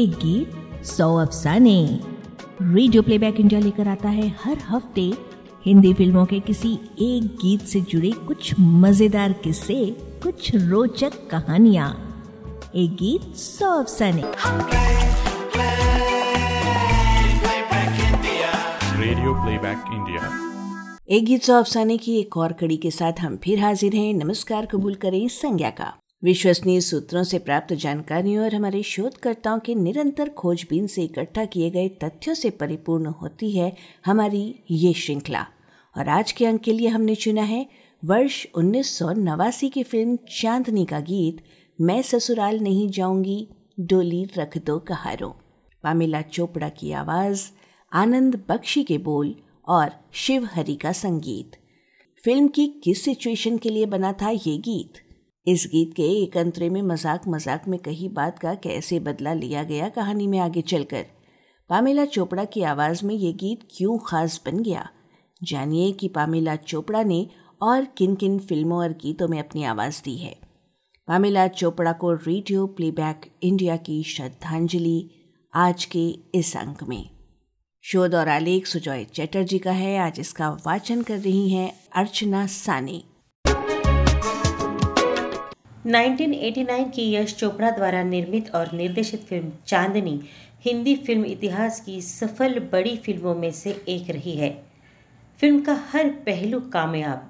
एक गीत सौ अफसाने। रेडियो प्लेबैक इंडिया लेकर आता है हर हफ़्ते हिंदी फ़िल्मों के किसी एक गीत से जुड़े कुछ मज़ेदार किस्से कुछ रोचक कहानियाँ। एक गीत सौ अफसाने। रेडियो प्लेबैक इंडिया एक गीत सौ अफसाने की एक और कड़ी के साथ हम फिर हाजिर हैं। नमस्कार कबूल करें संज्ञा का। विश्वसनीय सूत्रों से प्राप्त जानकारियों और हमारे शोधकर्ताओं के निरंतर खोजबीन से इकट्ठा किए गए तथ्यों से परिपूर्ण होती है हमारी ये श्रृंखला। और आज के अंक के लिए हमने चुना है वर्ष उन्नीस सौ नवासी की फ़िल्म चांदनी का गीत, मैं ससुराल नहीं जाऊँगी, डोली रख दो कहारो। पामिला चोपड़ा की आवाज़, आनंद बख्शी के बोल और शिव हरि का संगीत। फ़िल्म की किस सिचुएशन के लिए बना था ये गीत? इस गीत के एक अंतरे में मज़ाक मज़ाक में कही बात का कैसे बदला लिया गया कहानी में आगे चलकर। पामेला चोपड़ा की आवाज़ में ये गीत क्यों खास बन गया? जानिए कि पामेला चोपड़ा ने और किन किन फ़िल्मों और गीतों में अपनी आवाज़ दी है। पामेला चोपड़ा को रेडियो प्लेबैक इंडिया की श्रद्धांजलि आज के इस अंक में। शोध और आलेख सुजॉय चैटर्जी का है। आज इसका वाचन कर रही हैं अर्चना सानी। 1989 की यश चोपड़ा द्वारा निर्मित और निर्देशित फ़िल्म चांदनी हिंदी फ़िल्म इतिहास की सफल बड़ी फ़िल्मों में से एक रही है। फ़िल्म का हर पहलू कामयाब।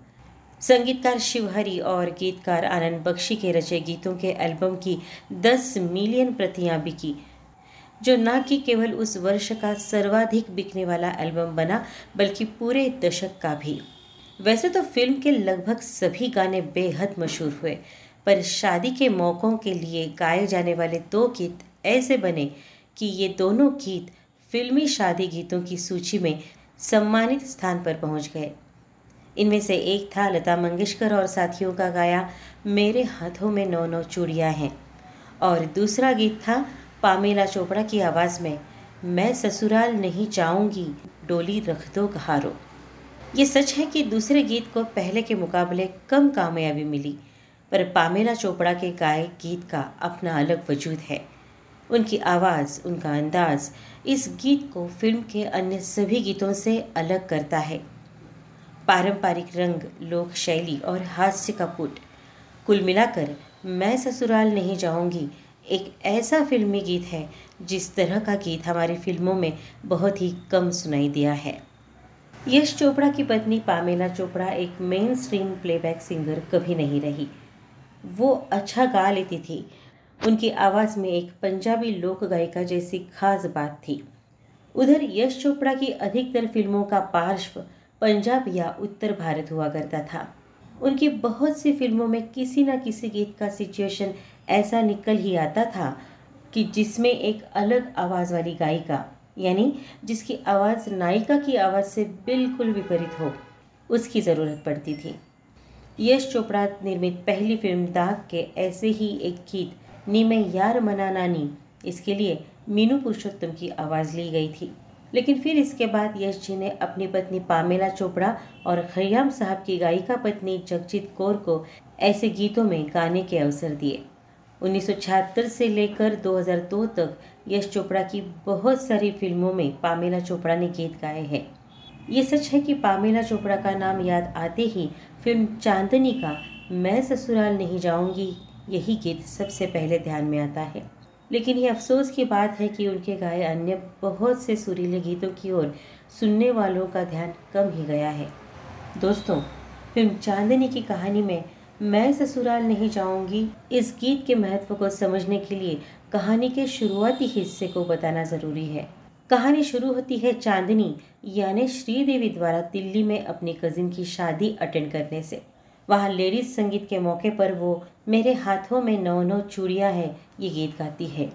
संगीतकार शिवहरी और गीतकार आनंद बख्शी के रचे गीतों के एल्बम की 10 मिलियन प्रतियाँ बिकी, जो न कि केवल उस वर्ष का सर्वाधिक बिकने वाला एल्बम बना, बल्कि पूरे दशक का भी। वैसे तो फ़िल्म के लगभग सभी गाने बेहद मशहूर हुए। पर शादी के मौक़ों के लिए गाए जाने वाले दो गीत ऐसे बने कि ये दोनों गीत फिल्मी शादी गीतों की सूची में सम्मानित स्थान पर पहुँच गए। इनमें से एक था लता मंगेशकर और साथियों का गाया, मेरे हाथों में नौ नौ चूड़ियाँ हैं। और दूसरा गीत था पामेला चोपड़ा की आवाज़ में, मैं ससुराल नहीं चाहूँगी डोली रख दो कहारो ये सच है कि दूसरे गीत को पहले के मुकाबले कम कामयाबी मिली। पर पामेला चोपड़ा के गाए गीत का अपना अलग वजूद है। उनकी आवाज़, उनका अंदाज इस गीत को फ़िल्म के अन्य सभी गीतों से अलग करता है। पारंपरिक रंग, लोक शैली और हास्य का पुट। कुल मिलाकर मैं ससुराल नहीं जाऊँगी। एक ऐसा फिल्मी गीत है जिस तरह का गीत हमारी फ़िल्मों में बहुत ही कम सुनाई दिया है। यश चोपड़ा की पत्नी पामेला चोपड़ा एक मेन स्ट्रीम प्लेबैक सिंगर कभी नहीं रही। वो अच्छा गा लेती थी। उनकी आवाज़ में एक पंजाबी लोक गायिका जैसी खास बात थी। उधर यश चोपड़ा की अधिकतर फ़िल्मों का पार्श्व पंजाब या उत्तर भारत हुआ करता था। उनकी बहुत सी फ़िल्मों में किसी न किसी गीत का सिचुएशन ऐसा निकल ही आता था कि जिसमें एक अलग आवाज़ वाली गायिका, यानी जिसकी आवाज़ नायिका की आवाज़ से बिल्कुल विपरीत हो, उसकी ज़रूरत पड़ती थी। यश चोपड़ा निर्मित पहली फ़िल्म दाग के ऐसे ही एक गीत, नी में यार मना नानी। इसके लिए मीनू पुरुषोत्तम की आवाज़ ली गई थी। लेकिन फिर इसके बाद यश जी ने अपनी पत्नी पामेला चोपड़ा और खयाम साहब की गायिका पत्नी जगजीत कौर को ऐसे गीतों में गाने के अवसर दिए। 1976 से लेकर 2002 तक यश चोपड़ा की बहुत सारी फ़िल्मों में पामेला चोपड़ा ने गीत गाए हैं। ये सच है कि पामेला चोपड़ा का नाम याद आते ही फ़िल्म चांदनी का मैं ससुराल नहीं जाऊँगी, यही गीत सबसे पहले ध्यान में आता है। लेकिन ये अफसोस की बात है कि उनके गाए अन्य बहुत से सुरीले गीतों की ओर सुनने वालों का ध्यान कम ही गया है। दोस्तों, फ़िल्म चांदनी की कहानी में मैं ससुराल नहीं जाऊँगी, इस गीत के महत्व को समझने के लिए कहानी के शुरुआती हिस्से को बताना ज़रूरी है। कहानी शुरू होती है चांदनी, यानी श्रीदेवी द्वारा दिल्ली में अपनी कजिन की शादी अटेंड करने से। वहाँ लेडीज़ संगीत के मौके पर वो, मेरे हाथों में नौ नौ चूड़ियाँ हैं ये गीत गाती है।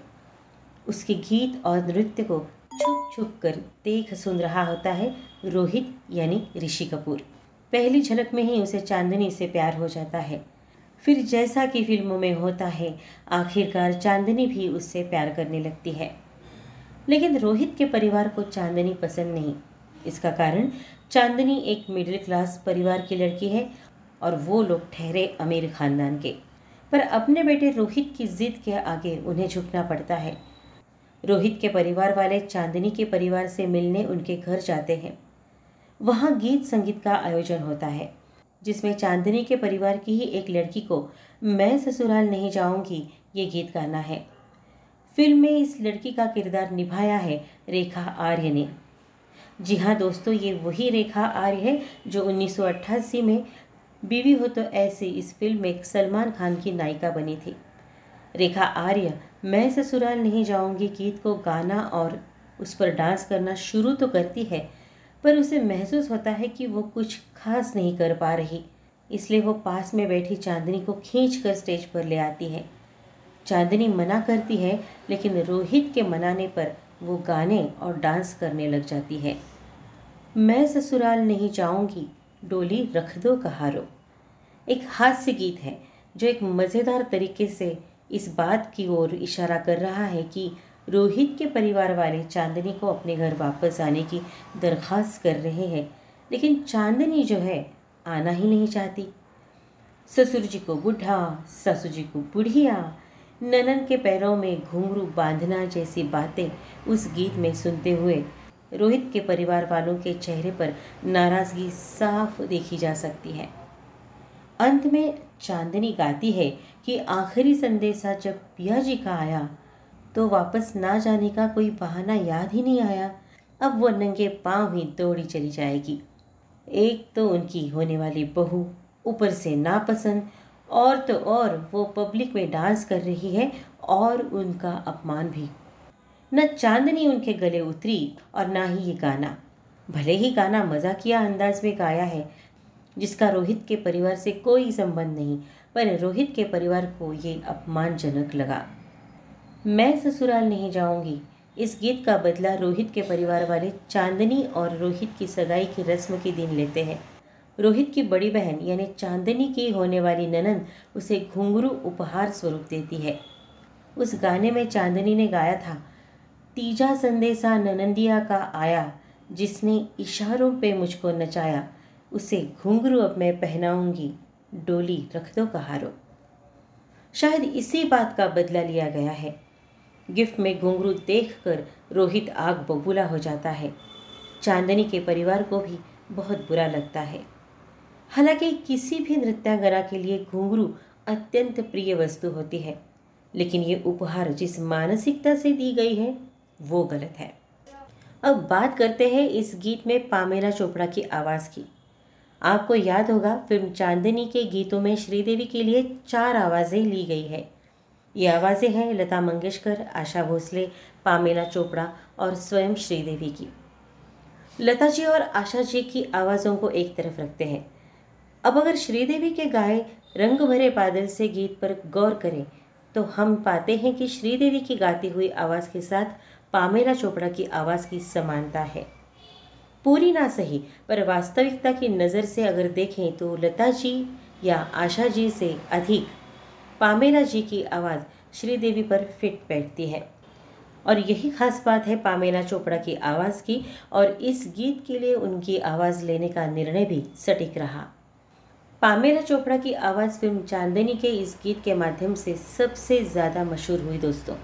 उसके गीत और नृत्य को छुप छुप कर देख सुन रहा होता है रोहित, यानी ऋषि कपूर। पहली झलक में ही उसे चांदनी से प्यार हो जाता है। फिर जैसा कि फ़िल्मों में होता है, आखिरकार चांदनी भी उससे प्यार करने लगती है। लेकिन रोहित के परिवार को चांदनी पसंद नहीं। इसका कारण, चांदनी एक मिडिल क्लास परिवार की लड़की है और वो लोग ठहरे अमीर खानदान के। पर अपने बेटे रोहित की जिद के आगे उन्हें झुकना पड़ता है। रोहित के परिवार वाले चांदनी के परिवार से मिलने उनके घर जाते हैं। वहाँ गीत संगीत का आयोजन होता है, जिसमें चांदनी के परिवार की ही एक लड़की को, मैं ससुराल नहीं जाऊँगी ये गीत गाना है। फ़िल्म में इस लड़की का किरदार निभाया है, रेखा आर्य ने। जी हाँ दोस्तों, ये वही रेखा आर्य है जो 1988 में बीवी हो तो ऐसे इस फ़िल्म में सलमान खान की नायिका बनी थी। रेखा आर्य, मैं ससुराल नहीं जाऊँगी, गीत को गाना और उस पर डांस करना शुरू तो करती है, पर उसे महसूस होता है कि वो कुछ खास नहीं कर पा रही, इसलिए वो पास में बैठी चांदनी को खींच कर स्टेज पर ले आती है। चांदनी मना करती है, लेकिन रोहित के मनाने पर वो गाने और डांस करने लग जाती है। मैं ससुराल नहीं जाऊँगी, डोली रख दो कहारो। एक हास्य गीत है, जो एक मज़ेदार तरीके से इस बात की ओर इशारा कर रहा है कि रोहित के परिवार वाले चांदनी को अपने घर वापस आने की दरख्वास्त कर रहे हैं, लेकिन चांदनी जो है, आना ही नहीं चाहती। ससुर जी को बुढ़ा ससुर जी को बुढ़िया ननन के पैरों में घुंघरू बांधना जैसी बातें उस गीत में सुनते हुए रोहित के परिवार वालों के चेहरे पर नाराज़गी साफ़ देखी जा सकती है। अंत में चांदनी गाती है कि आखिरी संदेशा जब पिया जी का आया तो वापस ना जाने का कोई बहाना याद ही नहीं आया। अब वो नंगे पाँव ही दौड़ी चली जाएगी। एक तो उनकी होने वाली बहू ऊपर से नापसंद और तो और वो पब्लिक में डांस कर रही है और उनका अपमान भी। न चांदनी उनके गले उतरी और ना ही ये गाना। भले ही गाना मजाकिया अंदाज में गाया है, जिसका रोहित के परिवार से कोई संबंध नहीं, पर रोहित के परिवार को ये अपमानजनक लगा। मैं ससुराल नहीं जाऊँगी। इस गीत का बदला रोहित के परिवार वाले चांदनी और रोहित की सगाई की रस्म के दिन लेते हैं। रोहित की बड़ी बहन, यानी चांदनी की होने वाली ननन उसे घुंघरू उपहार स्वरूप देती है। उस गाने में चांदनी ने गाया था, तीजा संदेशा ननंदिया का आया, जिसने इशारों पे मुझको नचाया, उसे घुंघरू अब मैं पहनाऊँगी, डोली रख दो कहारो। शायद इसी बात का बदला लिया गया है। गिफ्ट में घुंघरू देखकर रोहित आग बबूला हो जाता है। चांदनी के परिवार को भी बहुत बुरा लगता है। हालाँकि किसी भी नृत्यांगना के लिए घुंघरू अत्यंत प्रिय वस्तु होती है, लेकिन ये उपहार जिस मानसिकता से दी गई है, वो गलत है। अब बात करते हैं इस गीत में पामेला चोपड़ा की आवाज़ की। आपको याद होगा, फ़िल्म चांदनी के गीतों में श्रीदेवी के लिए चार आवाज़ें ली गई है। ये आवाज़ें हैं लता मंगेशकर, आशा भोसले पामेला चोपड़ा और स्वयं श्रीदेवी की। लता जी और आशा जी की आवाज़ों को एक तरफ़ रखते हैं। अब अगर श्रीदेवी के गाए रंग भरे बादल से गीत पर गौर करें तो हम पाते हैं कि श्रीदेवी की गाती हुई आवाज़ के साथ पामेला चोपड़ा की आवाज़ की समानता है। पूरी ना सही, पर वास्तविकता की नज़र से अगर देखें तो लता जी या आशा जी से अधिक पामेला जी की आवाज़ श्रीदेवी पर फिट बैठती है। और यही खास बात है पामेला चोपड़ा की आवाज़ की, और इस गीत के लिए उनकी आवाज़ लेने का निर्णय भी सटीक रहा। पामेला चोपड़ा की आवाज़ फ़िल्म चांदनी के इस गीत के माध्यम से सबसे ज़्यादा मशहूर हुई दोस्तों।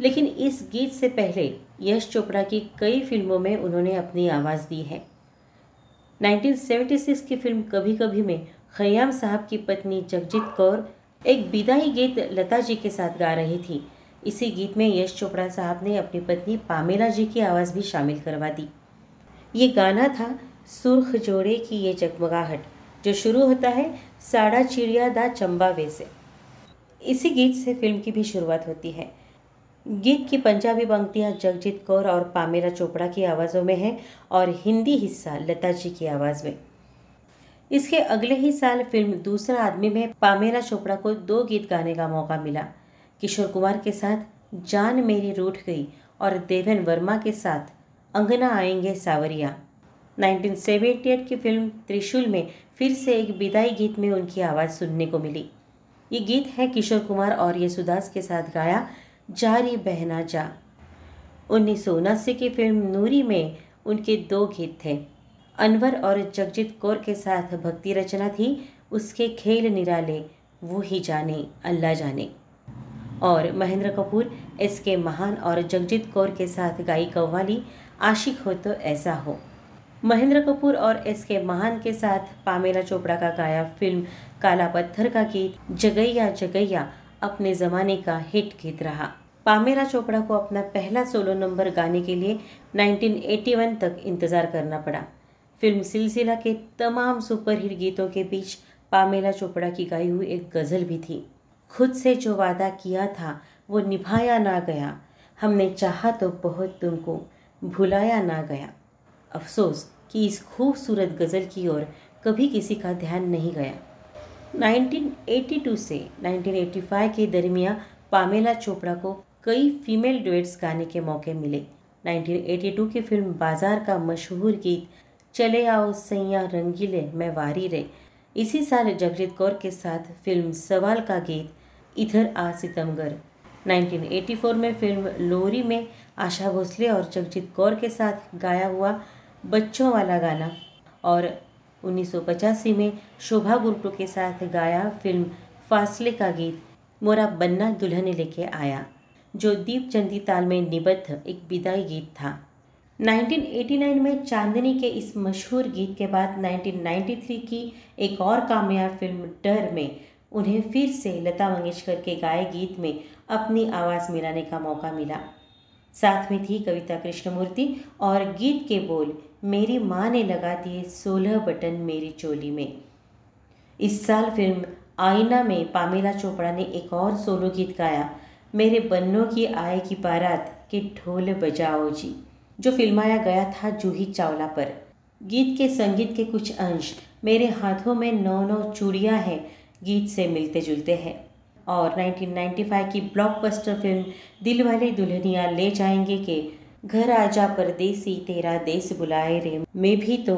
लेकिन इस गीत से पहले यश चोपड़ा की कई फ़िल्मों में उन्होंने अपनी आवाज़ दी है। 1976 की फ़िल्म कभी कभी में खयाम साहब की पत्नी जगजीत कौर एक विदाई गीत लता जी के साथ गा रही थी। इसी गीत में यश चोपड़ा साहब ने अपनी पत्नी पामेला जी की आवाज़ भी शामिल करवा दी। ये गाना था, सुर्ख जोड़े की ये जगमगाहट। जो शुरू होता है, साड़ा चिड़िया दा चंबा वे से इसी गीत से फ़िल्म की भी शुरुआत होती है। गीत की पंजाबी पंक्तियाँ जगजीत कौर और पामेरा चोपड़ा की आवाज़ों में हैं और हिंदी हिस्सा लता जी की आवाज़ में। इसके अगले ही साल फ़िल्म दूसरा आदमी में पामेरा चोपड़ा को दो गीत गाने का मौका मिला। किशोर कुमार के साथ जान मेरी रूठ गई और देवन वर्मा के साथ अंगना आएँगे सावरिया। 1978 की फ़िल्म त्रिशूल में फिर से एक विदाई गीत में उनकी आवाज़ सुनने को मिली। ये गीत है किशोर कुमार और यसुदास के साथ गाया जारी बहना जा। उन्नीस सौ उनासी की फ़िल्म नूरी में उनके दो गीत थे। अनवर और जगजीत कौर के साथ भक्ति रचना थी, उसके खेल निराले, वो ही जाने, अल्लाह जाने। और महेंद्र कपूर एस के महान और जगजीत कौर के साथ गाई कव्वाली आशिक हो तो ऐसा हो। महेंद्र कपूर और एस के महान के साथ पामेला चोपड़ा का गाया फ़िल्म काला पत्थर का गीत जगैया जगैया अपने ज़माने का हिट गीत रहा। पामेला चोपड़ा को अपना पहला सोलो नंबर गाने के लिए 1981 तक इंतज़ार करना पड़ा। फ़िल्म सिलसिला के तमाम सुपरहिट गीतों के बीच पामेला चोपड़ा की गाई हुई एक गज़ल भी थी। खुद से जो वादा किया था, वो निभाया ना गया। हमने चाहा तो बहुत तुमको, भुलाया ना गया। अफसोस कि इस खूबसूरत गज़ल की ओर कभी किसी का ध्यान नहीं गया। 1982 से 1985 के दरमियान पामेला चोपड़ा को कई फीमेल डुएट्स गाने के मौके मिले। 1982 की फ़िल्म बाज़ार का मशहूर गीत, चले आओ सैया रंगीले मैं वारी रे। इसी साल जगजीत कौर के साथ फ़िल्म सवाल का गीत, इधर आ सितमगर। 1984 में फ़िल्म लोरी में आशा भोसले और जगजीत कौर के साथ गाया हुआ बच्चों वाला गाना। और 1985 में शोभा गुरटू के साथ गाया फ़िल्म फासले का गीत, मोरा बन्ना दुल्हन लेके आया, जो दीप चंदी ताल में निबद्ध एक विदाई गीत था। 1989 में चांदनी के इस मशहूर गीत के बाद 1993 की एक और कामयाब फ़िल्म डर में उन्हें फिर से लता मंगेशकर के गाए गीत में अपनी आवाज़ मिलाने का मौका मिला। साथ में थी कविता कृष्णमूर्ति और गीत के बोल, मेरी माँ ने लगा दिए सोलह बटन मेरी चोली में। इस साल फ़िल्म आईना में पामेला चोपड़ा ने एक और सोलो गीत गाया, मेरे बन्नों की आय की बारात के ढोल बजाओ जी, जो फिल्माया गया था जूही चावला पर। गीत के संगीत के कुछ अंश, मेरे हाथों में नौ नौ चूड़ियाँ हैं, गीत से मिलते जुलते हैं। और 1995 की ब्लॉकबस्टर फ़िल्म दिल वाले दुल्हनिया ले जाएँगे के। घर आजा परदेसी, तेरा देश बुलाए रे। में भी तो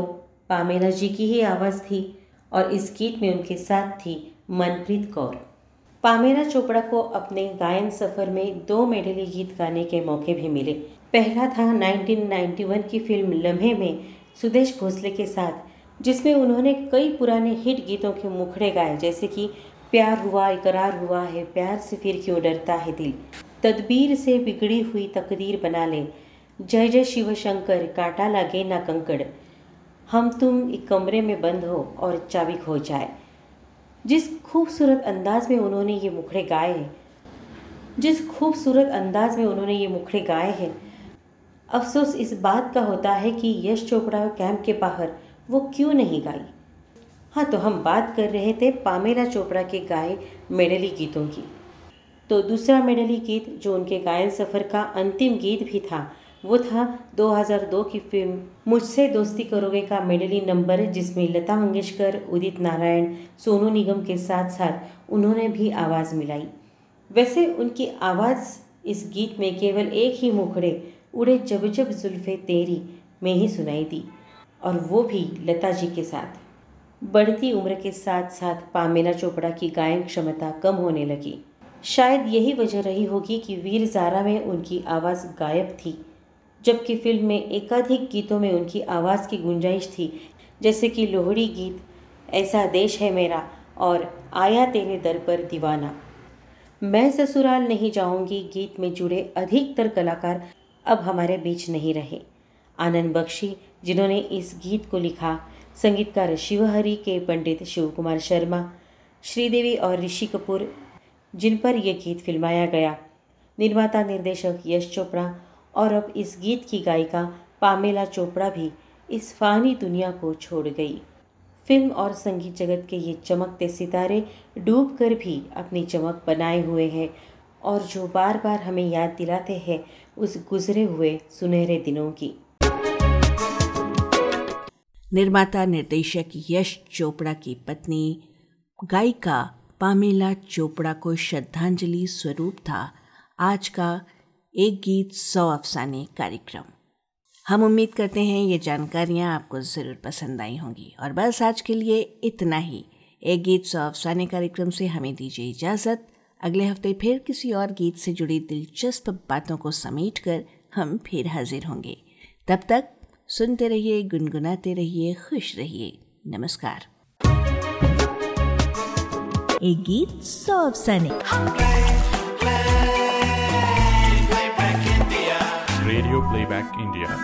पामेला जी की ही आवाज़ थी और इस गीत में उनके साथ थी मनप्रीत कौर। पामेला चोपड़ा को अपने गायन सफ़र में दो मेडली गीत गाने के मौके भी मिले। पहला था 1991 की फ़िल्म लम्हे में सुदेश भोसले के साथ, जिसमें उन्होंने कई पुराने हिट गीतों के मुखड़े गाए, जैसे कि प्यार हुआ, इकरार हुआ है, प्यार से फिर क्यों डरता है दिल? तदबीर से बिगड़ी हुई तकदीर बना ले। जय जय शिव शंकर, काटा लगे ना कंकड़। हम तुम एक कमरे में बंद हो और चाबी खो जाए। जिस खूबसूरत अंदाज में उन्होंने ये मुखड़े गाए हैं, जिस खूबसूरत अंदाज में उन्होंने ये मुखड़े गाए हैं, अफसोस इस बात का होता है कि यश चोपड़ा कैंप के बाहर वो क्यों नहीं गाई? हाँ तो हम बात कर रहे थे पामेला चोपड़ा के गाए मेडली गीतों की। तो दूसरा मेडली गीत जो उनके गायन सफ़र का अंतिम गीत भी था, वो था 2002 की फ़िल्म मुझसे दोस्ती करोगे का मेडली नंबर, जिसमें लता मंगेशकर, उदित नारायण, सोनू निगम के साथ साथ उन्होंने भी आवाज़ मिलाई। वैसे उनकी आवाज़ इस गीत में केवल एक ही मुखड़े, उड़े जब जब जुल्फ़े तेरी में ही सुनाई दी, और वो भी लता जी के साथ। बढ़ती उम्र के साथ साथ पामेला चोपड़ा की गायन क्षमता कम होने लगी। शायद यही वजह रही होगी कि वीर ज़ारा में उनकी आवाज़ गायब थी, जबकि फ़िल्म में एकाधिक गीतों में उनकी आवाज़ की गुंजाइश थी, जैसे कि लोहड़ी गीत, ऐसा देश है मेरा और आया तेरे दर पर दीवाना। मैं ससुराल नहीं जाऊँगी, गीत में जुड़े अधिकतर कलाकार अब हमारे बीच नहीं रहे। आनंद बख्शी, जिन्होंने इस गीत को लिखा। संगीतकार शिवहरि के पंडित शिव कुमार शर्मा, श्रीदेवी और ऋषि कपूर, जिन पर यह गीत फिल्माया गया। निर्माता निर्देशक यश चोपड़ा और अब इस गीत की गायिका पामेला चोपड़ा भी इस फानी दुनिया को छोड़ गई। फ़िल्म और संगीत जगत के ये चमकते सितारे डूब कर भी अपनी चमक बनाए हुए हैं और जो बार बार हमें याद दिलाते हैं, उस गुजरे हुए सुनहरे दिनों की। निर्माता निर्देशक यश चोपड़ा की पत्नी, गायिका पामेला चोपड़ा को श्रद्धांजलि स्वरूप था। आज का एक गीत सौ अफसाने कार्यक्रम। हम उम्मीद करते हैं ये जानकारियाँ आपको ज़रूर पसंद आई होंगी। और बस आज के लिए इतना ही। एक गीत सौ अफसाने कार्यक्रम से हमें दीजिए इजाज़त। अगले हफ़्ते फिर किसी और गीत से जुड़ी दिलचस्प बातों को समेट कर हम फिर हाजिर होंगे। तब तक सुनते रहिए गुनगुनाते रहिए खुश रहिए। नमस्कार। एक गीत सौ सैनिक रेडियो प्लेबैक इंडिया